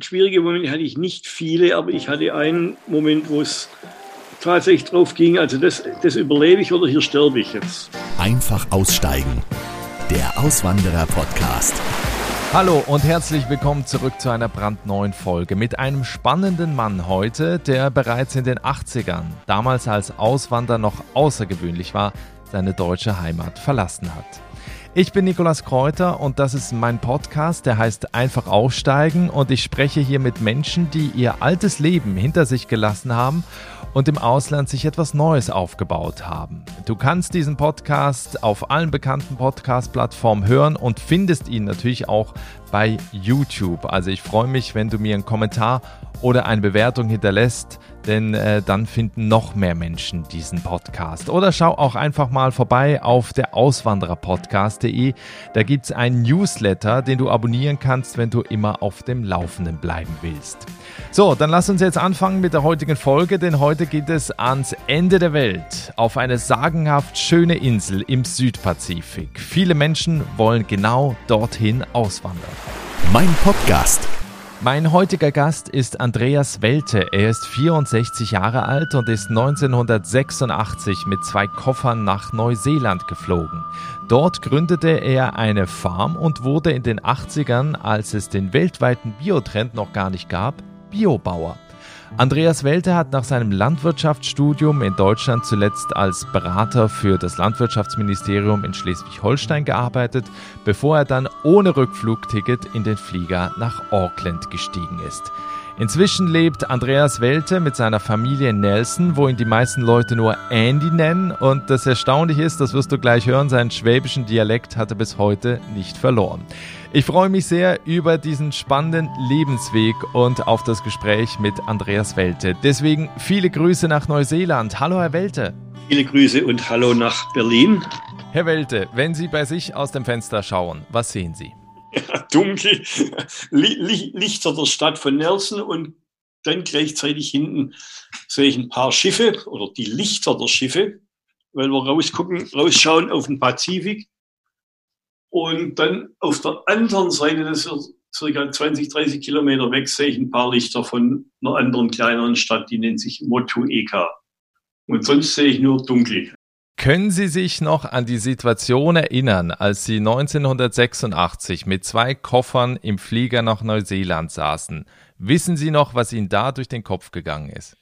schwierige Momente hatte ich nicht viele, aber ich hatte einen Moment, wo es tatsächlich drauf ging, also das, das überlebe ich oder hier sterbe ich jetzt. Einfach aussteigen. Der Auswanderer-Podcast. Hallo und herzlich willkommen zurück zu einer brandneuen Folge mit einem spannenden Mann heute, der bereits in den 80ern, damals als Auswanderer noch außergewöhnlich war, seine deutsche Heimat verlassen hat. Ich bin Nikolas Kräuter und das ist mein Podcast, der heißt Einfach aussteigen und ich spreche hier mit Menschen, die ihr altes Leben hinter sich gelassen haben und im Ausland sich etwas Neues aufgebaut haben. Du kannst diesen Podcast auf allen bekannten Podcast-Plattformen hören und findest ihn natürlich auch bei YouTube. Also ich freue mich, wenn du mir einen Kommentar oder eine Bewertung hinterlässt, denn äh, dann finden noch mehr Menschen diesen Podcast. Oder schau auch einfach mal vorbei auf der Auswandererpodcast.de. Da gibt es einen Newsletter, den du abonnieren kannst, wenn du immer auf dem Laufenden bleiben willst. So, dann lass uns jetzt anfangen mit der heutigen Folge, denn heute geht es ans Ende der Welt, auf eine sagenhaft schöne Insel im Südpazifik. Viele Menschen wollen genau dorthin auswandern. Mein Podcast mein heutiger Gast ist Andreas Welte. Er ist 64 Jahre alt und ist 1986 mit zwei Koffern nach Neuseeland geflogen. Dort gründete er eine Farm und wurde in den 80ern, als es den weltweiten Biotrend noch gar nicht gab, Biobauer. Andreas Welte hat nach seinem Landwirtschaftsstudium in Deutschland zuletzt als Berater für das Landwirtschaftsministerium in Schleswig-Holstein gearbeitet, bevor er dann ohne Rückflugticket in den Flieger nach Auckland gestiegen ist. Inzwischen lebt Andreas Welte mit seiner Familie in Nelson, wo ihn die meisten Leute nur Andy nennen. Und das Erstaunliche ist, das wirst du gleich hören, seinen schwäbischen Dialekt hat er bis heute nicht verloren. Ich freue mich sehr über diesen spannenden Lebensweg und auf das Gespräch mit Andreas Welte. Deswegen viele Grüße nach Neuseeland. Hallo, Herr Welte. Viele Grüße und hallo nach Berlin. Herr Welte, wenn Sie bei sich aus dem Fenster schauen, was sehen Sie? Ja, dunkel. Lichter der Stadt von Nelson und dann gleichzeitig hinten sehe ich ein paar Schiffe oder die Lichter der Schiffe, weil wir rausgucken, rausschauen auf den Pazifik. Und dann auf der anderen Seite, das ist circa 20, 30 Kilometer weg, sehe ich ein paar Lichter von einer anderen kleineren Stadt, die nennt sich Motueka. Und sonst sehe ich nur dunkel. Können Sie sich noch an die Situation erinnern, als Sie 1986 mit zwei Koffern im Flieger nach Neuseeland saßen? Wissen Sie noch, was Ihnen da durch den Kopf gegangen ist?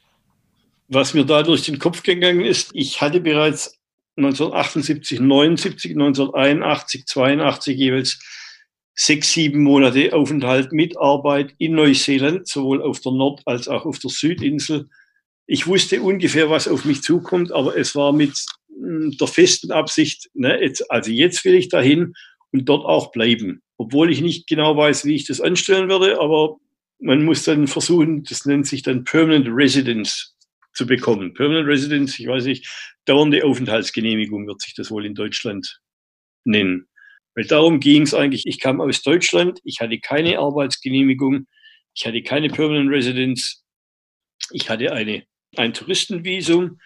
Was mir da durch den Kopf gegangen ist, ich hatte bereits 1978, 79, 1981, 82 jeweils sechs, sieben Monate Aufenthalt mit Arbeit in Neuseeland, sowohl auf der Nord- als auch auf der Südinsel. Ich wusste ungefähr, was auf mich zukommt, aber es war mit hm, der festen Absicht, ne, jetzt, also jetzt will ich dahin und dort auch bleiben. Obwohl ich nicht genau weiß, wie ich das anstellen werde, aber man muss dann versuchen, das nennt sich dann Permanent Residence zu bekommen. Permanent Residence, ich weiß nicht, dauernde Aufenthaltsgenehmigung wird sich das wohl in Deutschland nennen. Weil darum ging es eigentlich. Ich kam aus Deutschland, ich hatte keine Arbeitsgenehmigung, ich hatte keine Permanent Residence, ich hatte eine, ein Touristenvisum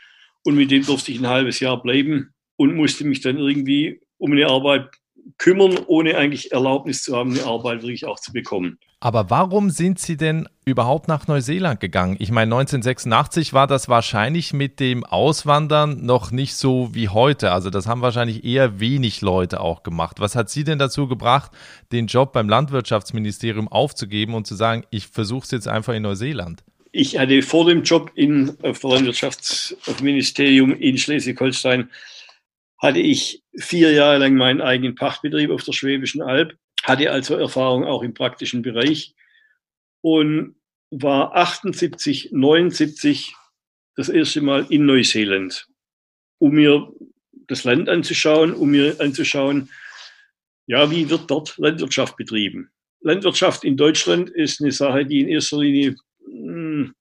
und mit dem durfte ich ein halbes Jahr bleiben und musste mich dann irgendwie um eine Arbeit kümmern, ohne eigentlich Erlaubnis zu haben, eine Arbeit wirklich auch zu bekommen. Aber warum sind Sie denn überhaupt nach Neuseeland gegangen? Ich meine, 1986 war das wahrscheinlich mit dem Auswandern noch nicht so wie heute. Also das haben wahrscheinlich eher wenig Leute auch gemacht. Was hat Sie denn dazu gebracht, den Job beim Landwirtschaftsministerium aufzugeben und zu sagen, ich versuche es jetzt einfach in Neuseeland? Ich hatte vor dem Job der Landwirtschaftsministerium in Schleswig-Holstein hatte ich vier Jahre lang meinen eigenen Pachtbetrieb auf der Schwäbischen Alb hatte also Erfahrung auch im praktischen Bereich und war 78, 79 das erste Mal in Neuseeland, um mir das Land anzuschauen, um mir anzuschauen, ja, wie wird dort Landwirtschaft betrieben. Landwirtschaft in Deutschland ist eine Sache, die in erster Linie, hm,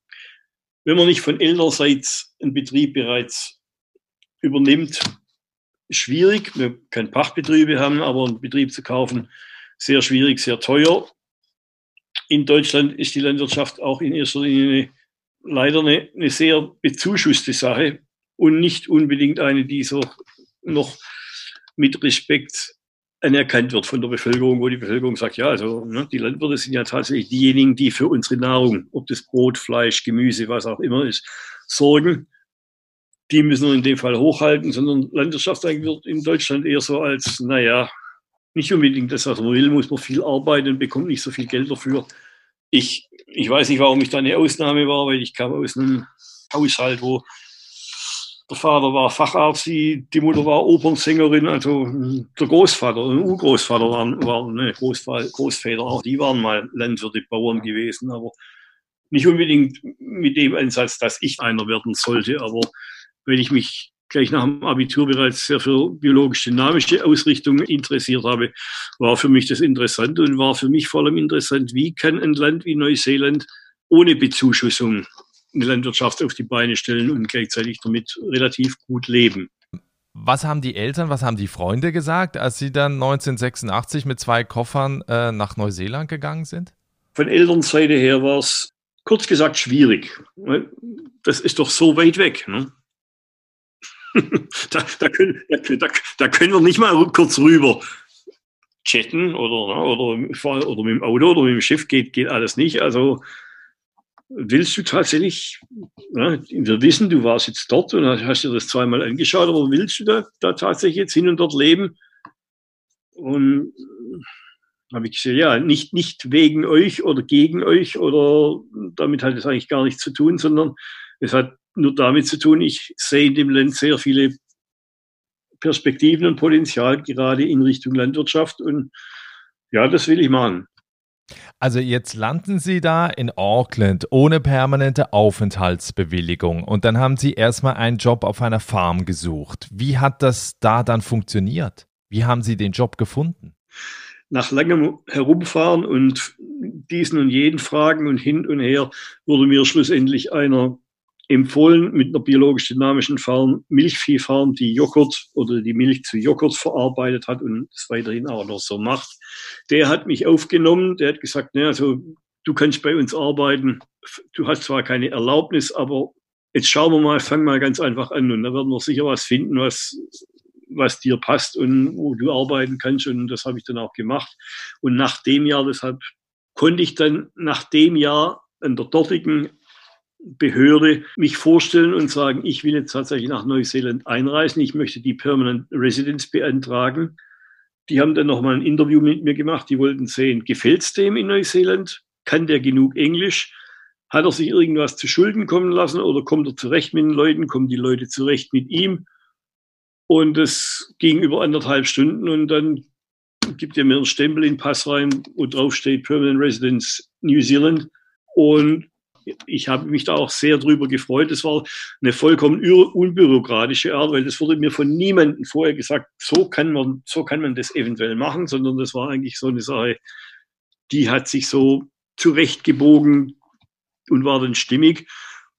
wenn man nicht von elterseits einen Betrieb bereits übernimmt, schwierig. Wir können Pachtbetriebe haben, aber einen Betrieb zu kaufen, sehr schwierig, sehr teuer. In Deutschland ist die Landwirtschaft auch in erster Linie leider eine, eine sehr bezuschusste Sache und nicht unbedingt eine, die so noch mit Respekt anerkannt wird von der Bevölkerung, wo die Bevölkerung sagt, ja, also ne, die Landwirte sind ja tatsächlich diejenigen, die für unsere Nahrung, ob das Brot, Fleisch, Gemüse, was auch immer ist, sorgen. Die müssen wir in dem Fall hochhalten, sondern Landwirtschaft wird in Deutschland eher so als, naja, nicht unbedingt das, was man will, muss man viel arbeiten bekommt nicht so viel Geld dafür. Ich, ich weiß nicht, warum ich da eine Ausnahme war, weil ich kam aus einem Haushalt, wo der Vater war Facharzt, die, Mutter war Opernsängerin, also der Großvater und Urgroßvater waren, waren ne, Großväter, auch die waren mal Landwirte, Bauern gewesen, aber nicht unbedingt mit dem Ansatz, dass ich einer werden sollte, aber wenn ich mich gleich nach dem Abitur bereits sehr für biologisch-dynamische Ausrichtung interessiert habe, war für mich das interessant und war für mich vor allem interessant, wie kann ein Land wie Neuseeland ohne Bezuschussung eine Landwirtschaft auf die Beine stellen und gleichzeitig damit relativ gut leben. Was haben die Eltern, was haben die Freunde gesagt, als sie dann 1986 mit zwei Koffern äh, nach Neuseeland gegangen sind? Von Elternseite her war es kurz gesagt schwierig. Das ist doch so weit weg. Ne? da, da, können, da, da, können wir nicht mal kurz rüber chatten oder, ne, oder, oder mit dem Auto oder mit dem Schiff geht, geht alles nicht. Also willst du tatsächlich, ja, wir wissen, du warst jetzt dort und hast dir das zweimal angeschaut, aber willst du da, da tatsächlich jetzt hin und dort leben? Und habe ich gesagt, ja, nicht, nicht wegen euch oder gegen euch oder damit hat es eigentlich gar nichts zu tun, sondern es hat nur damit zu tun, ich sehe in dem Land sehr viele Perspektiven und Potenzial gerade in Richtung Landwirtschaft und ja, das will ich machen. Also jetzt landen Sie da in Auckland ohne permanente Aufenthaltsbewilligung und dann haben Sie erstmal einen Job auf einer Farm gesucht. Wie hat das da dann funktioniert? Wie haben Sie den Job gefunden? Nach langem Herumfahren und diesen und jeden Fragen und hin und her wurde mir schlussendlich einer empfohlen mit einer biologisch dynamischen Farm, Milchviehfarm, die Joghurt oder die Milch zu Joghurt verarbeitet hat und es weiterhin auch noch so macht. Der hat mich aufgenommen, der hat gesagt, ne, also du kannst bei uns arbeiten, du hast zwar keine Erlaubnis, aber jetzt schauen wir mal, fang mal ganz einfach an und da werden wir sicher was finden, was, was dir passt und wo du arbeiten kannst und das habe ich dann auch gemacht. Und nach dem Jahr, deshalb konnte ich dann nach dem Jahr an der dortigen Behörde mich vorstellen und sagen, ich will jetzt tatsächlich nach Neuseeland einreisen, ich möchte die Permanent Residence beantragen. Die haben dann nochmal ein Interview mit mir gemacht, die wollten sehen, gefällt es dem in Neuseeland? Kann der genug Englisch? Hat er sich irgendwas zu Schulden kommen lassen oder kommt er zurecht mit den Leuten? Kommen die Leute zurecht mit ihm? Und es ging über anderthalb Stunden und dann gibt er mir einen Stempel in den Pass rein, wo drauf steht Permanent Residence New Zealand. Und ich habe mich da auch sehr drüber gefreut. Es war eine vollkommen unbürokratische Art, weil das wurde mir von niemandem vorher gesagt, so kann man, so kann man das eventuell machen, sondern das war eigentlich so eine Sache, die hat sich so zurechtgebogen und war dann stimmig.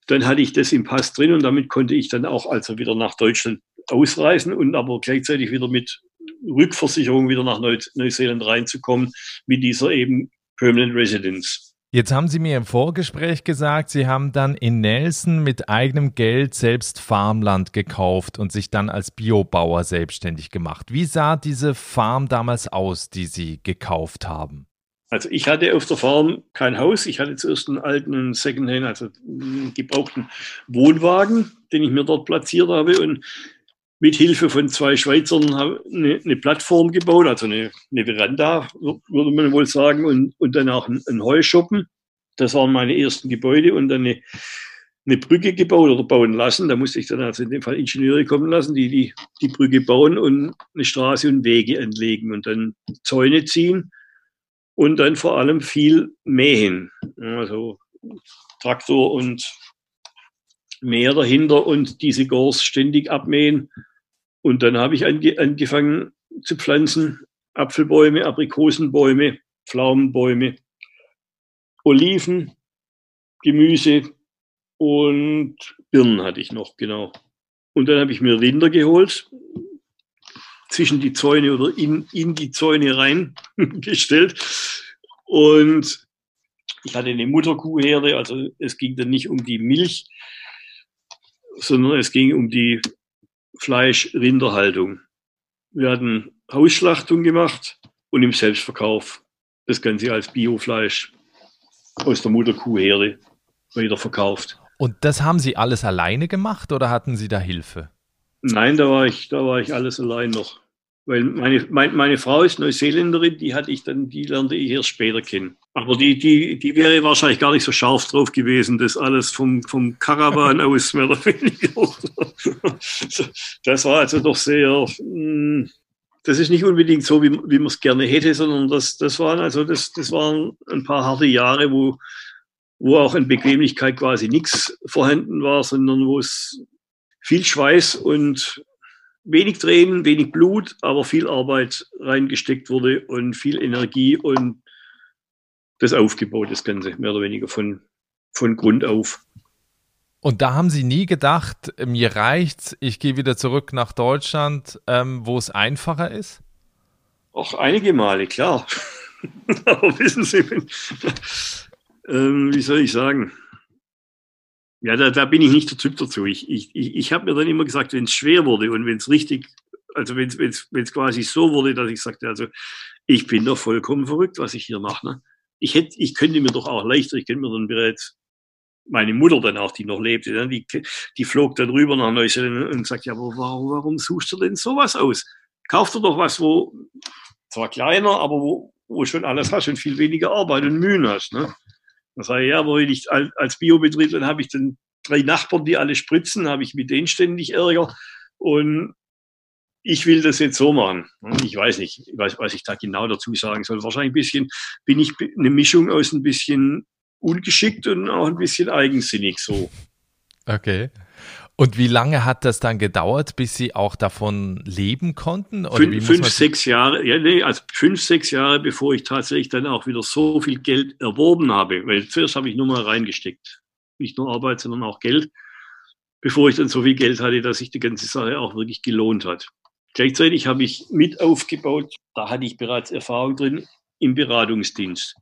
Dann hatte ich das im Pass drin und damit konnte ich dann auch also wieder nach Deutschland ausreisen und aber gleichzeitig wieder mit Rückversicherung wieder nach Neuseeland reinzukommen mit dieser eben Permanent Residence. Jetzt haben Sie mir im Vorgespräch gesagt, Sie haben dann in Nelson mit eigenem Geld selbst Farmland gekauft und sich dann als Biobauer selbstständig gemacht. Wie sah diese Farm damals aus, die Sie gekauft haben? Also ich hatte auf der Farm kein Haus. Ich hatte zuerst einen alten Secondhand, also gebrauchten Wohnwagen, den ich mir dort platziert habe und mit Hilfe von zwei Schweizern eine, eine Plattform gebaut, also eine, eine, Veranda, würde man wohl sagen, und, und dann auch ein, ein Heuschuppen. Das waren meine ersten Gebäude und dann eine, eine Brücke gebaut oder bauen lassen. Da musste ich dann also in dem Fall Ingenieure kommen lassen, die, die die Brücke bauen und eine Straße und Wege anlegen und dann Zäune ziehen und dann vor allem viel mähen. Also Traktor und Mäher dahinter und diese Gors ständig abmähen und dann habe ich ange angefangen zu pflanzen. Apfelbäume, Aprikosenbäume, Pflaumenbäume, Oliven, Gemüse und Birnen hatte ich noch, genau. Und dann habe ich mir Rinder geholt, zwischen die Zäune oder in, in die Zäune reingestellt. Und ich hatte eine Mutterkuhherde, also es ging dann nicht um die Milch, sondern es ging um die Fleisch-Rinderhaltung. Wir hatten Hausschlachtung gemacht und im Selbstverkauf das Ganze als Biofleisch aus der Mutterkuhherde weiter verkauft. Und das haben Sie alles alleine gemacht oder hatten Sie da Hilfe? Nein, da war ich, da war ich alles allein noch. Weil meine, meine, meine Frau ist Neuseeländerin, die hatte ich dann, die lernte ich erst später kennen. Aber die, die, die wäre wahrscheinlich gar nicht so scharf drauf gewesen, das alles vom, vom Karawan aus mehr oder weniger. Das war also doch sehr, hm, das ist nicht unbedingt so, wie, wie man es gerne hätte, sondern das, das waren also das, das waren ein paar harte Jahre, wo, wo auch in Bequemlichkeit quasi nichts vorhanden war, sondern wo es viel Schweiß und wenig Tränen, wenig Blut, aber viel Arbeit reingesteckt wurde und viel Energie und das aufgebaut, das Ganze, mehr oder weniger von, von Grund auf. Und da haben Sie nie gedacht, mir reicht's, ich gehe wieder zurück nach Deutschland, ähm, wo es einfacher ist? Auch einige Male, klar. Aber wissen Sie, ähm, wie soll ich sagen? Ja, da, da bin ich nicht der Typ dazu. Ich, ich, ich, ich habe mir dann immer gesagt, wenn es schwer wurde und wenn es richtig, also wenn es quasi so wurde, dass ich sagte, also ich bin doch vollkommen verrückt, was ich hier mache. Ne? Ich, hätte, ich könnte mir doch auch leichter, ich könnte mir dann bereits meine Mutter dann auch, die noch lebte, ne? die, die flog dann rüber nach Neuseeland und sagt, ja, aber warum, warum suchst du denn sowas aus? Kauf dir doch was, wo zwar kleiner, aber wo, wo schon alles hast und viel weniger Arbeit und Mühen hast. Ne? Dann sage ich, ja, aber wenn ich als Biobetrieb, dann habe ich dann drei Nachbarn, die alle spritzen, habe ich mit denen ständig Ärger. Und ich will das jetzt so machen. Ich weiß nicht, ich weiß, was ich da genau dazu sagen soll. Wahrscheinlich ein bisschen, bin ich eine Mischung aus ein bisschen ungeschickt und auch ein bisschen eigensinnig so. Okay. Und wie lange hat das dann gedauert, bis Sie auch davon leben konnten? Fünf, fünf sechs Jahre, ja, nee, also fünf, sechs Jahre, bevor ich tatsächlich dann auch wieder so viel Geld erworben habe. Weil zuerst habe ich nur mal reingesteckt. Nicht nur Arbeit, sondern auch Geld. Bevor ich dann so viel Geld hatte, dass sich die ganze Sache auch wirklich gelohnt hat. Gleichzeitig habe ich mit aufgebaut, da hatte ich bereits Erfahrung drin, im Beratungsdienst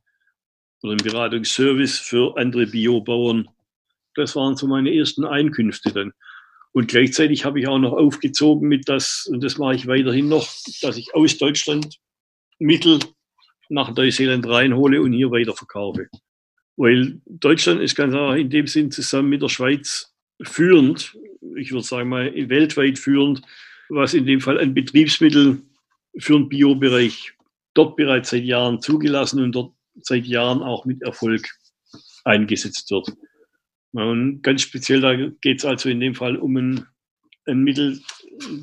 oder im Beratungsservice für andere Biobauern. Das waren so meine ersten Einkünfte dann. Und gleichzeitig habe ich auch noch aufgezogen mit das, und das mache ich weiterhin noch, dass ich aus Deutschland Mittel nach Neuseeland reinhole und hier weiterverkaufe. Weil Deutschland ist ganz einfach in dem Sinn zusammen mit der Schweiz führend, ich würde sagen mal weltweit führend, was in dem Fall ein Betriebsmittel für den Biobereich dort bereits seit Jahren zugelassen und dort seit Jahren auch mit Erfolg eingesetzt wird. Und ganz speziell, da geht es also in dem Fall um ein, ein Mittel,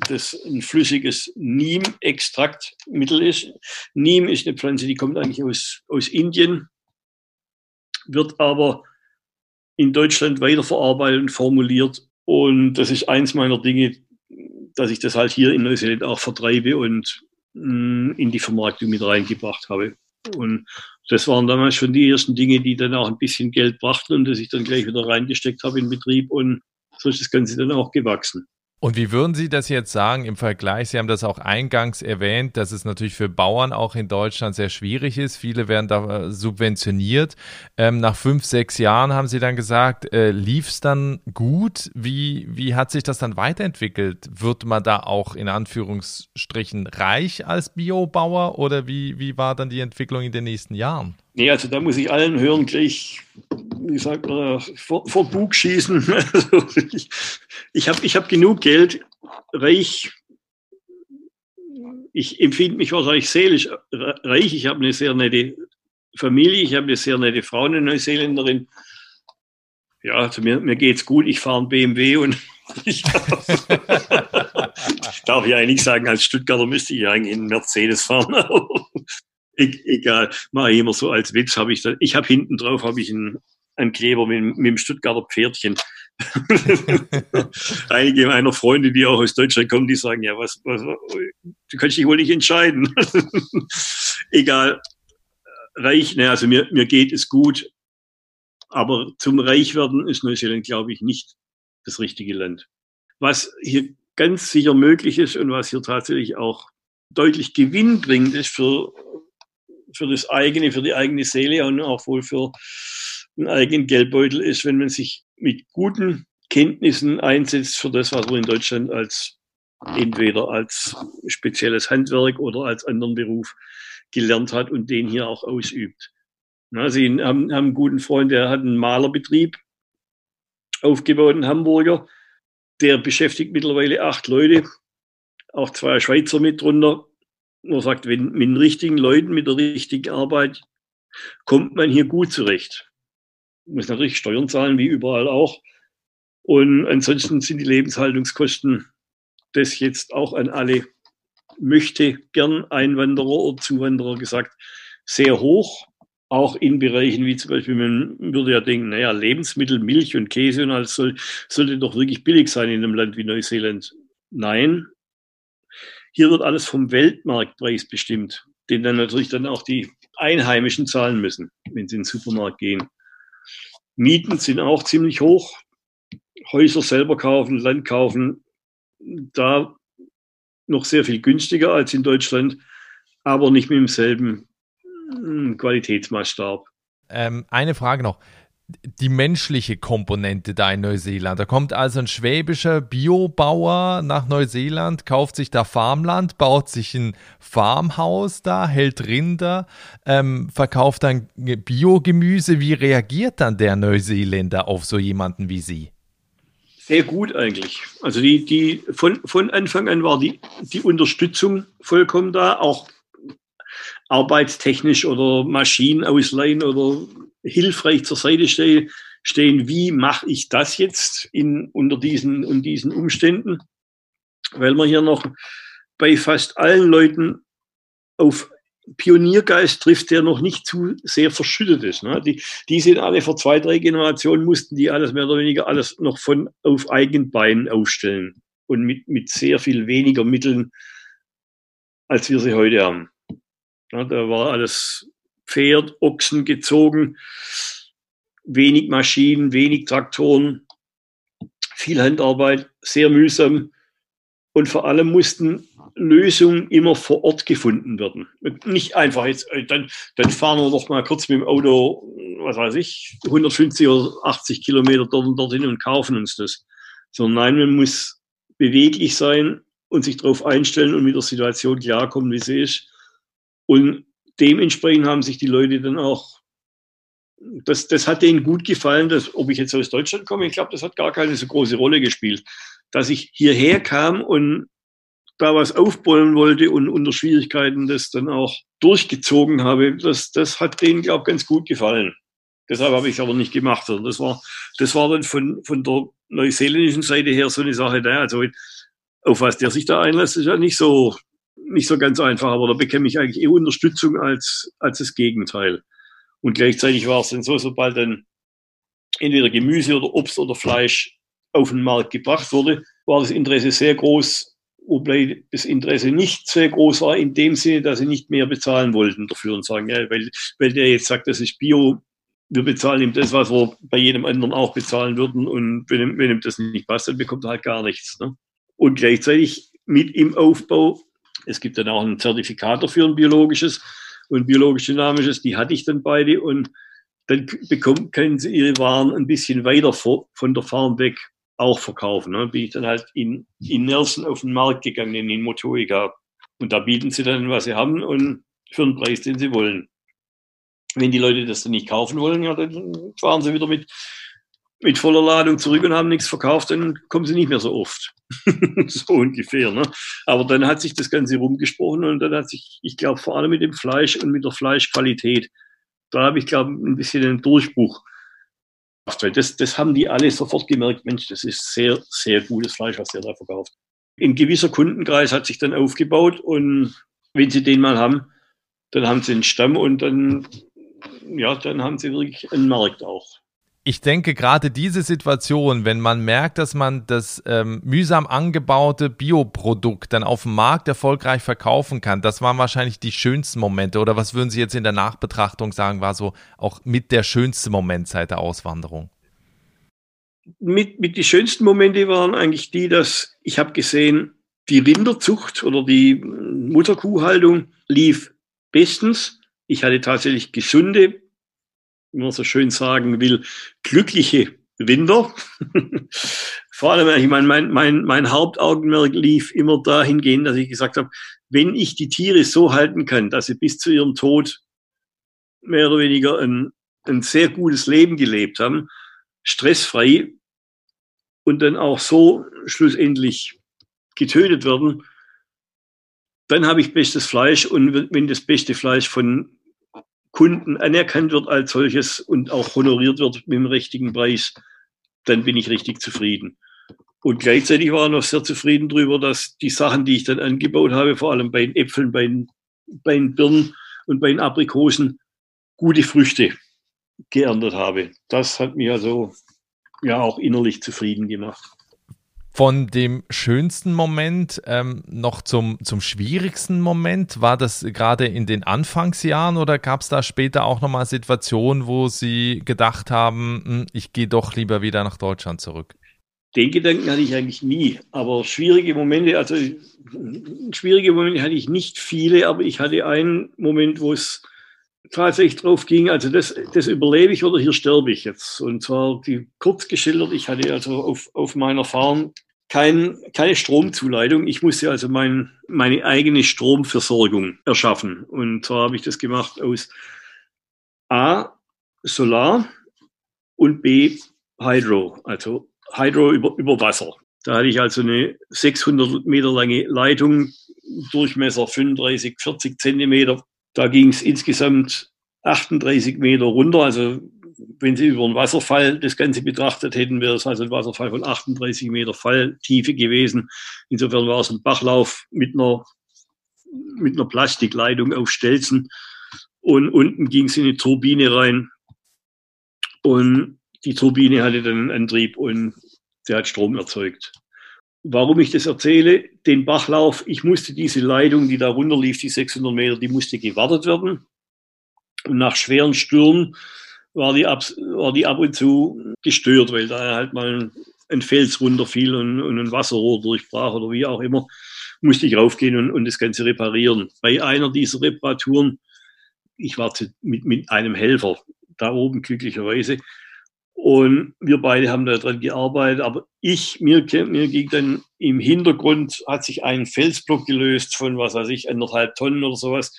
das ein flüssiges Neem-Extraktmittel ist. Neem ist eine Pflanze, die kommt eigentlich aus, aus Indien, wird aber in Deutschland weiterverarbeitet und formuliert. Und das ist eins meiner Dinge, dass ich das halt hier in Neuseeland auch vertreibe und mh, mm, in die Vermarktung mit reingebracht habe. Und das waren damals schon die ersten Dinge, die dann auch ein bisschen Geld brachten und das ich dann gleich wieder reingesteckt habe in Betrieb und so ist das Ganze dann auch gewachsen. Und wie würden Sie das jetzt sagen im Vergleich? Sie haben das auch eingangs erwähnt, dass es natürlich für Bauern auch in Deutschland sehr schwierig ist. Viele werden da äh, subventioniert. Ähm, nach fünf, sechs Jahren haben Sie dann gesagt, äh, lief es dann gut? Wie, wie hat sich das dann weiterentwickelt? Wird man da auch in Anführungsstrichen reich als Biobauer oder wie, wie war dann die Entwicklung in den nächsten Jahren? Nee, also da muss ich allen hören gleich, wie sagt man, vor, vor Bug schießen. Also ich ich habe ich hab genug Geld, reich. Ich empfinde mich wahrscheinlich seelisch reich. Ich habe eine sehr nette Familie, ich habe eine sehr nette Frau, eine Neuseeländerin. Ja, also mir, mir geht's gut. Ich fahre ein BMW und ich darf ja eigentlich sagen, als Stuttgarter müsste ich eigentlich einen Mercedes fahren. E egal, mache ich immer so als Witz, habe ich dann, ich habe hinten drauf habe ich einen, einen Kleber mit, mit dem Stuttgarter Pferdchen. Einige meiner Freunde, die auch aus Deutschland kommen, die sagen, ja, was, was du kannst dich wohl nicht entscheiden. egal, reich, ne, also mir, mir geht es gut, aber zum Reichwerden ist Neuseeland, glaube ich, nicht das richtige Land. Was hier ganz sicher möglich ist und was hier tatsächlich auch deutlich gewinnbringend ist für für das eigene, für die eigene Seele und auch wohl für einen eigenen Geldbeutel ist, wenn man sich mit guten Kenntnissen einsetzt für das, was wir in Deutschland als entweder als spezielles Handwerk oder als anderen Beruf gelernt hat und den hier auch ausübt. Na, sie haben, haben einen guten Freund, der hat einen Malerbetrieb aufgebaut, einen Hamburger. Der beschäftigt mittlerweile acht Leute, auch zwei Schweizer mit drunter. Man sagt, wenn, mit den richtigen Leuten, mit der richtigen Arbeit kommt man hier gut zurecht. Muss natürlich Steuern zahlen, wie überall auch. Und ansonsten sind die Lebenshaltungskosten das jetzt auch an alle möchte gern Einwanderer oder Zuwanderer gesagt sehr hoch. Auch in Bereichen wie zum Beispiel, man würde ja denken, naja, Lebensmittel, Milch und Käse und alles soll, sollte doch wirklich billig sein in einem Land wie Neuseeland. Nein, hier wird alles vom Weltmarktpreis bestimmt, den dann natürlich dann auch die Einheimischen zahlen müssen, wenn sie in den Supermarkt gehen. Mieten sind auch ziemlich hoch. Häuser selber kaufen, Land kaufen, da noch sehr viel günstiger als in Deutschland, aber nicht mit demselben hm, Qualitätsmaßstab. Ähm, eine Frage noch. Die menschliche Komponente da in Neuseeland. Da kommt also ein schwäbischer Biobauer nach Neuseeland, kauft sich da Farmland, baut sich ein Farmhaus da, hält Rinder, ähm, verkauft dann Biogemüse. Wie reagiert dann der Neuseeländer auf so jemanden wie Sie? Sehr gut eigentlich. Also die, die von, von Anfang an war die, die Unterstützung vollkommen da, auch arbeitstechnisch oder Maschinen ausleihen oder hilfreich zur Seite stehen. stehen wie mache ich das jetzt in, unter diesen, und diesen Umständen? Weil man hier noch bei fast allen Leuten auf Pioniergeist trifft, der noch nicht zu sehr verschüttet ist. Ne? Die, die sind alle vor zwei, drei Generationen, mussten die alles mehr oder weniger alles noch von auf eigenen Beinen aufstellen und mit, mit sehr viel weniger Mitteln, als wir sie heute haben. Ja, da war alles Pferd, Ochsen gezogen, wenig Maschinen, wenig Traktoren, viel Handarbeit, sehr mühsam. Und vor allem mussten Lösungen immer vor Ort gefunden werden. Nicht einfach jetzt, äh, dann, dann fahren wir doch mal kurz mit dem Auto, was weiß ich, 150 oder 80 Kilometer dort und dorthin und kaufen uns das. Sondern nein, man muss beweglich sein und sich darauf einstellen und mit der Situation klarkommen, wie sie ist. Und dementsprechend haben sich die Leute dann auch, das, das hat denen gut gefallen, dass, ob ich jetzt aus Deutschland komme, ich glaube, das hat gar keine so große Rolle gespielt. Dass ich hierher kam und da was aufbauen wollte und unter Schwierigkeiten das dann auch durchgezogen habe, das, das hat denen, glaube ich, ganz gut gefallen. Deshalb habe ich es aber nicht gemacht. Also das war, das war dann von, von der neuseeländischen Seite her so eine Sache, da, also auf was der sich da einlässt, ist ja nicht so, nicht so ganz einfach, aber da bekäme ich eigentlich eher Unterstützung als, als das Gegenteil. Und gleichzeitig war es dann so, sobald dann entweder Gemüse oder Obst oder Fleisch auf den Markt gebracht wurde, war das Interesse sehr groß, wobei das Interesse nicht sehr groß war, in dem Sinne, dass sie nicht mehr bezahlen wollten dafür und sagen, ja, weil, weil der jetzt sagt, das ist Bio, wir bezahlen ihm das, was wir bei jedem anderen auch bezahlen würden und wenn ihm, wenn ihm das nicht passt, dann bekommt er halt gar nichts. Ne? Und gleichzeitig mit im Aufbau, es gibt dann auch ein Zertifikat dafür, ein biologisches und biologisch-dynamisches, die hatte ich dann beide und dann bekommen, können sie ihre Waren ein bisschen weiter von der Farm weg auch verkaufen. Ne? Bin ich dann halt in, in Nelson auf den Markt gegangen, in Motoiga. Und da bieten sie dann, was sie haben und für den Preis, den sie wollen. Wenn die Leute das dann nicht kaufen wollen, ja, dann fahren sie wieder mit, mit voller Ladung zurück und haben nichts verkauft, dann kommen sie nicht mehr so oft. so ungefähr. Ne? Aber dann hat sich das Ganze rumgesprochen und dann hat sich, ich glaube, vor allem mit dem Fleisch und mit der Fleischqualität, da habe ich, glaube ein bisschen einen Durchbruch das, das haben die alle sofort gemerkt, Mensch, das ist sehr, sehr gutes Fleisch, was der da verkauft. Ein gewisser Kundenkreis hat sich dann aufgebaut und wenn sie den mal haben, dann haben sie einen Stamm und dann, ja, dann haben sie wirklich einen Markt auch ich denke, gerade diese Situation, wenn man merkt, dass man das ähm, mühsam angebaute Bioprodukt dann auf dem Markt erfolgreich verkaufen kann, das waren wahrscheinlich die schönsten Momente. Oder was würden Sie jetzt in der Nachbetrachtung sagen, war so auch mit der schönste Moment seit der Auswanderung? Mit, mit die schönsten Momente waren eigentlich die, dass ich habe gesehen, die Rinderzucht oder die Mutterkuhhaltung lief bestens. Ich hatte tatsächlich gesunde man so schön sagen will, glückliche Rinder. vor allem, ich meine, mein, mein, mein Hauptaugenmerk lief immer dahingehend, dass ich gesagt habe, wenn ich die Tiere so halten kann, dass sie bis zu ihrem Tod mehr oder weniger ein, ein sehr gutes Leben gelebt haben, stressfrei und dann auch so schlussendlich getötet werden, dann habe ich bestes Fleisch und wenn das beste Fleisch von Kunden anerkannt wird als solches und auch honoriert wird mit dem richtigen Preis, dann bin ich richtig zufrieden. Und gleichzeitig war ich noch sehr zufrieden darüber, dass die Sachen, die ich dann angebaut habe, vor allem bei den Äpfeln, bei den, bei den Birnen und bei den Aprikosen, gute Früchte geerntet habe. Das hat mich also ja auch innerlich zufrieden gemacht. Von dem schönsten Moment ähm, noch zum, zum schwierigsten Moment, war das gerade in den Anfangsjahren oder gab es da später auch nochmal Situationen, wo Sie gedacht haben, hm, ich gehe doch lieber wieder nach Deutschland zurück? Den Gedanken hatte ich eigentlich nie, aber schwierige Momente, also schwierige Momente hatte ich nicht viele, aber ich hatte einen Moment, wo es tatsächlich drauf ging, also das, das überlebe ich oder hier sterbe ich jetzt. Und zwar die kurz geschildert, ich hatte also auf, auf meiner Farm kein, keine Stromzuleitung. Ich musste also mein, meine eigene Stromversorgung erschaffen. Und zwar habe ich das gemacht aus A, Solar und B, Hydro, also Hydro über, über Wasser. Da hatte ich also eine 600 Meter lange Leitung, Durchmesser 35, 40 Zentimeter. Da ging es insgesamt 38 Meter runter, also wenn Sie über einen Wasserfall das Ganze betrachtet hätten, wäre es also ein Wasserfall von 38 Meter Falltiefe gewesen. Insofern war es ein Bachlauf mit einer, mit einer Plastikleitung auf Stelzen. Und unten ging es in eine Turbine rein. Und die Turbine hatte dann einen Antrieb und der hat Strom erzeugt. Warum ich das erzähle, den Bachlauf, ich musste diese Leitung, die da runterlief, die 600 Meter, die musste gewartet werden. Und nach schweren Stürmen war die, ab, war die ab und zu gestört, weil da halt mal ein Fels runterfiel und, und ein Wasserrohr durchbrach oder wie auch immer, musste ich raufgehen und, und das Ganze reparieren. Bei einer dieser Reparaturen, ich war mit, mit einem Helfer da oben glücklicherweise, und wir beide haben daran gearbeitet, aber ich, mir, mir ging dann im Hintergrund, hat sich ein Felsblock gelöst von, was weiß ich, anderthalb Tonnen oder sowas.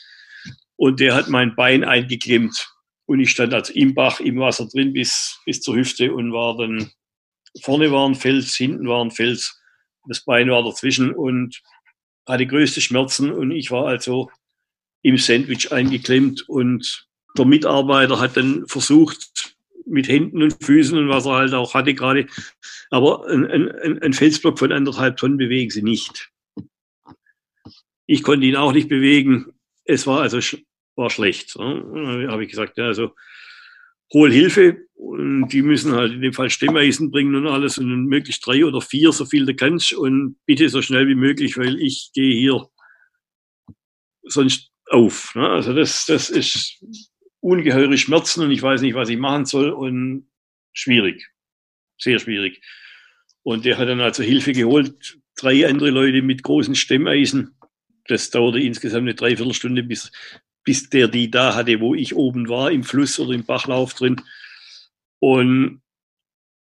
Und der hat mein Bein eingeklemmt. Und ich stand also im Bach, im Wasser drin bis, bis zur Hüfte und war dann, vorne war ein Fels, hinten war ein Fels, das Bein war dazwischen und hatte größte Schmerzen und ich war also im Sandwich eingeklemmt und der Mitarbeiter hat dann versucht, mit Händen und Füßen und was er halt auch hatte gerade, aber ein, ein, ein Felsblock von anderthalb Tonnen bewegen sie nicht. Ich konnte ihn auch nicht bewegen. Es war also war schlecht. Ne? habe ich gesagt, ja, also hol Hilfe und die müssen halt in dem Fall Stemmeisen bringen und alles und möglichst drei oder vier, so viel du kannst und bitte so schnell wie möglich, weil ich gehe hier sonst auf. Ne? Also das, das ist ungeheure Schmerzen und ich weiß nicht, was ich machen soll und schwierig, sehr schwierig. Und der hat dann also Hilfe geholt, drei andere Leute mit großen Stemmeisen. Das dauerte insgesamt eine Dreiviertelstunde, bis, bis der die da hatte, wo ich oben war, im Fluss oder im Bachlauf drin. Und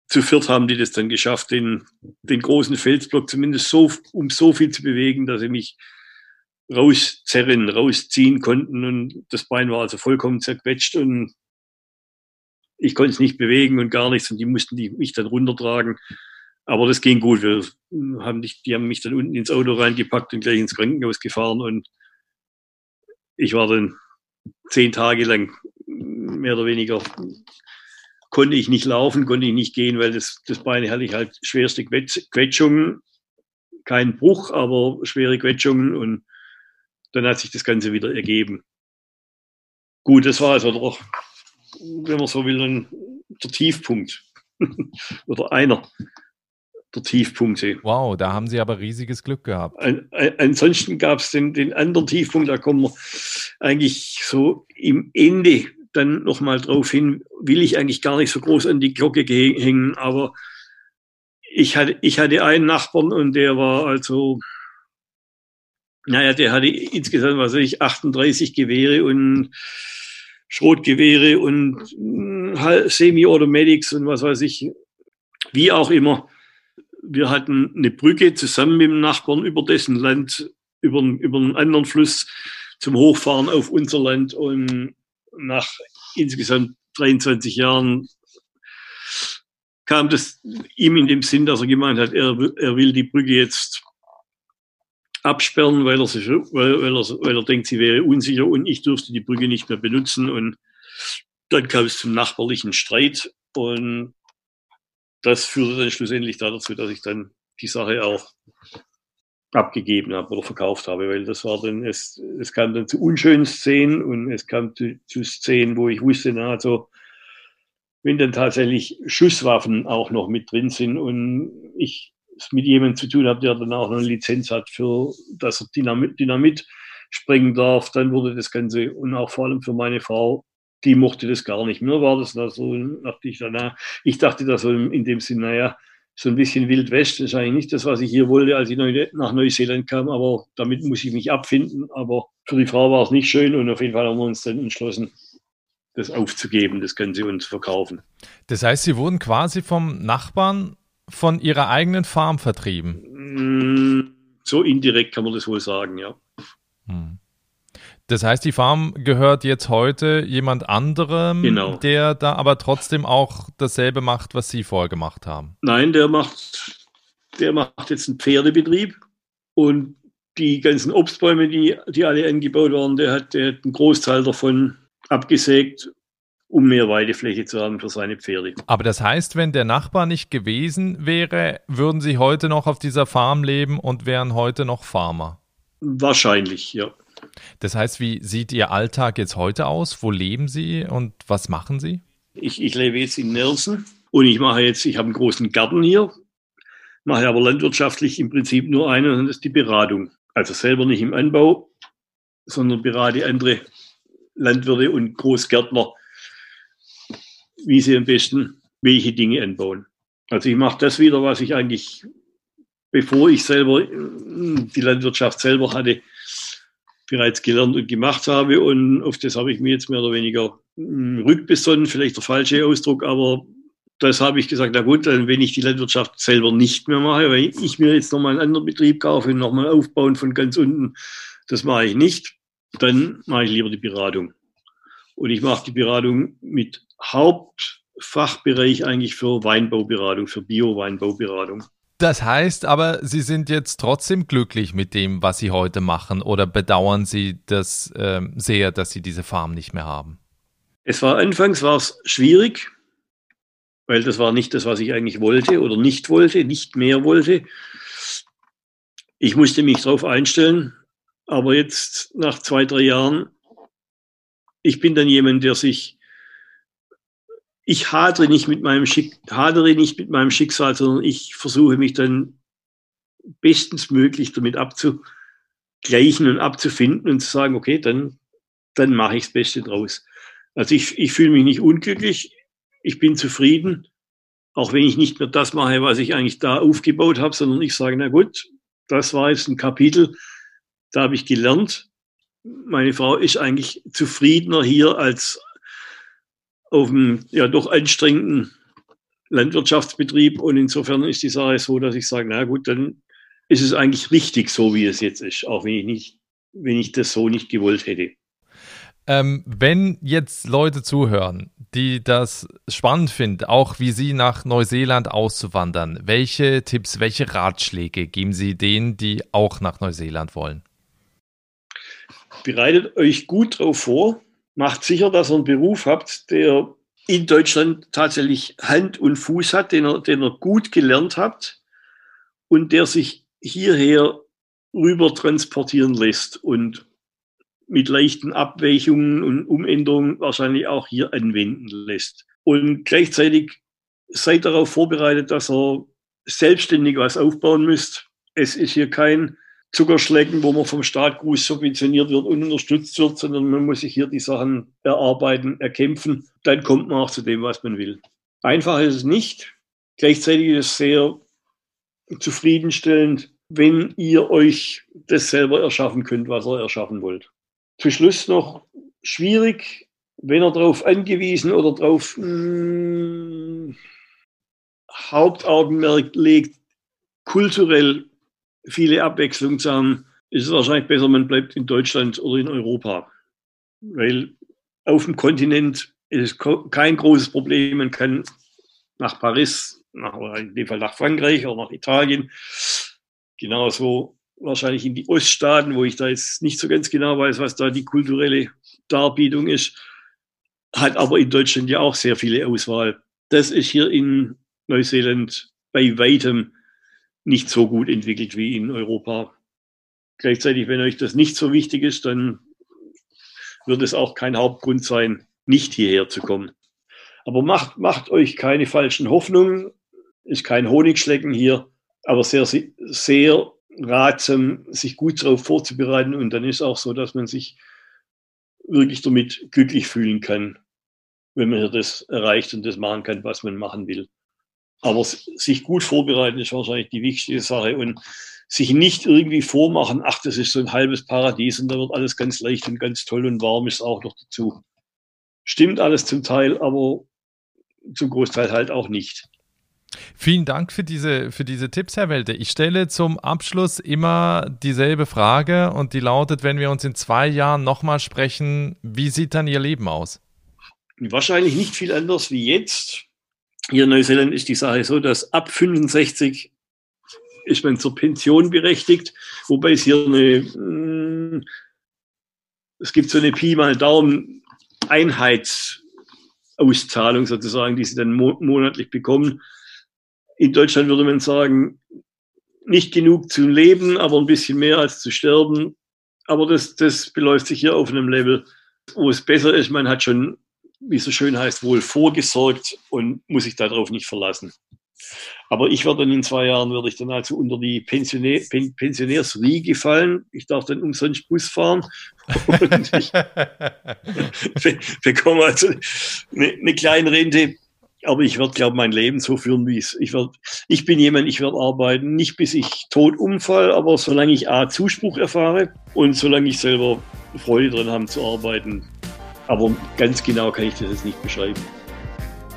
zu viert haben die das dann geschafft, den, den großen Felsblock zumindest so, um so viel zu bewegen, dass sie mich rauszerren, rausziehen konnten. Und das Bein war also vollkommen zerquetscht und ich konnte es nicht bewegen und gar nichts. Und die mussten die, mich dann runtertragen. Aber das ging gut. Wir haben dich, die haben mich dann unten ins Auto reingepackt und gleich ins Krankenhaus gefahren. Und ich war dann zehn Tage lang mehr oder weniger konnte ich nicht laufen, konnte ich nicht gehen, weil das, das Bein hatte ich halt schwerste Quetschungen. Kein Bruch, aber schwere Quetschungen und dann hat sich das Ganze wieder ergeben. Gut, das war also doch, wenn man so will, ein, der Tiefpunkt. Oder einer der Tiefpunkte. Wow, da haben Sie aber riesiges Glück gehabt. An, an, ansonsten gab es den, den anderen Tiefpunkt, da kommen wir eigentlich so im Ende dann nochmal drauf hin, will ich eigentlich gar nicht so groß an die Glocke hängen, aber ich hatte, ich hatte einen Nachbarn und der war also naja, der hatte insgesamt, was weiß ich, 38 Gewehre und Schrotgewehre und hm, Semi-Automatics und was weiß ich, wie auch immer. Wir hatten eine Brücke zusammen mit dem Nachbarn über dessen Land, über, über einen anderen Fluss zum Hochfahren auf unser Land. Und nach insgesamt 23 Jahren kam das ihm in dem Sinn, dass er gemeint hat, er, er will die Brücke jetzt absperren, weil er, sich, weil, weil, er, weil er denkt, sie wäre unsicher und ich durfte die Brücke nicht mehr benutzen. Und dann kam es zum nachbarlichen Streit und das führte dann schlussendlich dazu, dass ich dann die Sache auch abgegeben habe oder verkauft habe, weil das war dann, es, es kam dann zu unschönen Szenen und es kam zu, zu Szenen, wo ich wusste, na, also, wenn dann tatsächlich Schusswaffen auch noch mit drin sind und ich es mit jemandem zu tun habe, der dann auch noch eine Lizenz hat für, dass er Dynamit, Dynamit sprengen darf, dann wurde das Ganze, und auch vor allem für meine Frau, die mochte das gar nicht. Mir war das da so, dachte ich, na, ich dachte da so in dem Sinn, naja, so ein bisschen Wild West, das ist eigentlich nicht das, was ich hier wollte, als ich nach Neuseeland kam, aber damit muss ich mich abfinden. Aber für die Frau war es nicht schön und auf jeden Fall haben wir uns dann entschlossen, das aufzugeben, das Ganze und zu verkaufen. Das heißt, Sie wurden quasi vom Nachbarn von Ihrer eigenen Farm vertrieben? Mm, so indirekt kann man das wohl sagen, ja. Hm. Das heißt, die Farm gehört jetzt heute jemand anderem, genau. der da aber trotzdem auch dasselbe macht, was Sie vorher gemacht haben. Nein, der macht, der macht jetzt einen Pferdebetrieb und die ganzen Obstbäume, die, die alle angebaut waren, der hat, der hat einen Großteil davon abgesägt um mehr Weidefläche zu haben für seine Pferde. Aber das heißt, wenn der Nachbar nicht gewesen wäre, würden Sie heute noch auf dieser Farm leben und wären heute noch Farmer? Wahrscheinlich, ja. Das heißt, wie sieht Ihr Alltag jetzt heute aus? Wo leben Sie und was machen Sie? Ich, ich lebe jetzt in Nelson und ich mache jetzt, ich habe einen großen Garten hier, mache aber landwirtschaftlich im Prinzip nur eine und das ist die Beratung. Also selber nicht im Anbau, sondern berate andere Landwirte und Großgärtner wie sie am besten welche Dinge anbauen. Also ich mache das wieder, was ich eigentlich, bevor ich selber die Landwirtschaft selber hatte, bereits gelernt und gemacht habe. Und auf das habe ich mir jetzt mehr oder weniger hm, rückbesonnen, vielleicht der falsche Ausdruck, aber das habe ich gesagt, na gut, dann wenn ich die Landwirtschaft selber nicht mehr mache, weil ich mir jetzt nochmal einen anderen Betrieb kaufe und nochmal aufbauen von ganz unten, das mache ich nicht, dann mache ich lieber die Beratung. Und ich mache die Beratung mit Hauptfachbereich eigentlich für Weinbauberatung, für Bio-Weinbauberatung. Das heißt aber, Sie sind jetzt trotzdem glücklich mit dem, was Sie heute machen oder bedauern Sie das äh, sehr, dass Sie diese Farm nicht mehr haben? Es war anfangs war es schwierig, weil das war nicht das, was ich eigentlich wollte oder nicht wollte, nicht mehr wollte. Ich musste mich darauf einstellen, aber jetzt nach zwei, drei Jahren, ich bin dann jemand, der sich ich hadere nicht mit meinem Schick, hadere nicht mit meinem Schicksal, sondern ich versuche mich dann bestens möglich damit abzugleichen und abzufinden und zu sagen, okay, dann, dann mache ich das Beste draus. Also ich, ich fühle mich nicht unglücklich, ich bin zufrieden, auch wenn ich nicht mehr das mache, was ich eigentlich da aufgebaut habe, sondern ich sage, na gut, das war jetzt ein Kapitel, da habe ich gelernt. Meine Frau ist eigentlich zufriedener hier als auf einem ja doch anstrengenden Landwirtschaftsbetrieb. Und insofern ist die Sache so, dass ich sage, na gut, dann ist es eigentlich richtig so, wie es jetzt ist, auch wenn ich nicht, wenn ich das so nicht gewollt hätte. Ähm, wenn jetzt Leute zuhören, die das spannend finden, auch wie Sie nach Neuseeland auszuwandern, welche Tipps, welche Ratschläge geben Sie denen, die auch nach Neuseeland wollen? Bereitet euch gut darauf vor, macht sicher, dass ihr einen Beruf habt, der in Deutschland tatsächlich Hand und Fuß hat, den er, den er gut gelernt habt und der sich hierher rüber transportieren lässt und mit leichten Abweichungen und Umänderungen wahrscheinlich auch hier anwenden lässt. Und gleichzeitig seid darauf vorbereitet, dass er selbstständig was aufbauen müsst. Es ist hier kein Zuckerschlecken, wo man vom Staat groß subventioniert wird und unterstützt wird, sondern man muss sich hier die Sachen erarbeiten, erkämpfen. Dann kommt man auch zu dem, was man will. Einfach ist es nicht. Gleichzeitig ist es sehr zufriedenstellend, wenn ihr euch das selber erschaffen könnt, was ihr erschaffen wollt. Zu Schluss noch schwierig, wenn er darauf angewiesen oder darauf hm, Hauptaugenmerk legt, kulturell viele Abwechslungen zu haben, ist es wahrscheinlich besser, man bleibt in Deutschland oder in Europa. Weil auf dem Kontinent ist kein großes Problem. Man kann nach Paris, nach, in dem Fall nach Frankreich oder nach Italien, genauso wahrscheinlich in die Oststaaten, wo ich da jetzt nicht so ganz genau weiß, was da die kulturelle Darbietung ist, hat aber in Deutschland ja auch sehr viele Auswahl. Das ist hier in Neuseeland bei weitem nicht so gut entwickelt wie in Europa. Gleichzeitig, wenn euch das nicht so wichtig ist, dann wird es auch kein Hauptgrund sein, nicht hierher zu kommen. Aber macht, macht euch keine falschen Hoffnungen. Ist kein Honigschlecken hier, aber sehr, sehr ratsam, sich gut darauf vorzubereiten. Und dann ist auch so, dass man sich wirklich damit glücklich fühlen kann, wenn man hier das erreicht und das machen kann, was man machen will. Aber sich gut vorbereiten ist wahrscheinlich die wichtigste Sache und sich nicht irgendwie vormachen, ach, das ist so ein halbes Paradies und da wird alles ganz leicht und ganz toll und warm ist auch noch dazu. Stimmt alles zum Teil, aber zum Großteil halt auch nicht. Vielen Dank für diese, für diese Tipps, Herr Welte. Ich stelle zum Abschluss immer dieselbe Frage und die lautet, wenn wir uns in zwei Jahren nochmal sprechen, wie sieht dann Ihr Leben aus? Wahrscheinlich nicht viel anders wie jetzt. Hier in Neuseeland ist die Sache so, dass ab 65 ist man zur Pension berechtigt, wobei es hier eine, hm, es gibt so eine Pi mal Daumen Einheitsauszahlung sozusagen, die sie dann monatlich bekommen. In Deutschland würde man sagen, nicht genug zum Leben, aber ein bisschen mehr als zu sterben. Aber das, das beläuft sich hier auf einem Level, wo es besser ist. Man hat schon wie es so schön heißt, wohl vorgesorgt und muss sich darauf nicht verlassen. Aber ich werde dann in zwei Jahren, werde ich dann also unter die Pensionär, Pen, Pensionärsriege fallen. Ich darf dann umsonst Bus fahren. Und ich bekomme also eine, eine kleine Rente. Aber ich werde, glaube ich, mein Leben so führen, wie es. Ich, werd, ich bin jemand, ich werde arbeiten, nicht bis ich tot umfall, aber solange ich A, Zuspruch erfahre und solange ich selber Freude dran habe zu arbeiten, aber ganz genau kann ich das jetzt nicht beschreiben.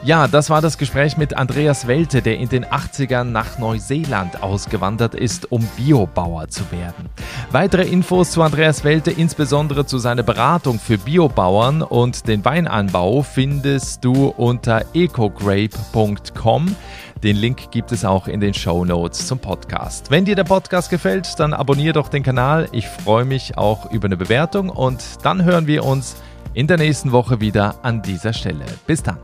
Ja, das war das Gespräch mit Andreas Welte, der in den 80ern nach Neuseeland ausgewandert ist, um Biobauer zu werden. Weitere Infos zu Andreas Welte, insbesondere zu seiner Beratung für Biobauern und den Weinanbau, findest du unter ecogrape.com. Den Link gibt es auch in den Show Notes zum Podcast. Wenn dir der Podcast gefällt, dann abonniere doch den Kanal. Ich freue mich auch über eine Bewertung und dann hören wir uns in der nächsten Woche wieder an dieser Stelle. Bis dann.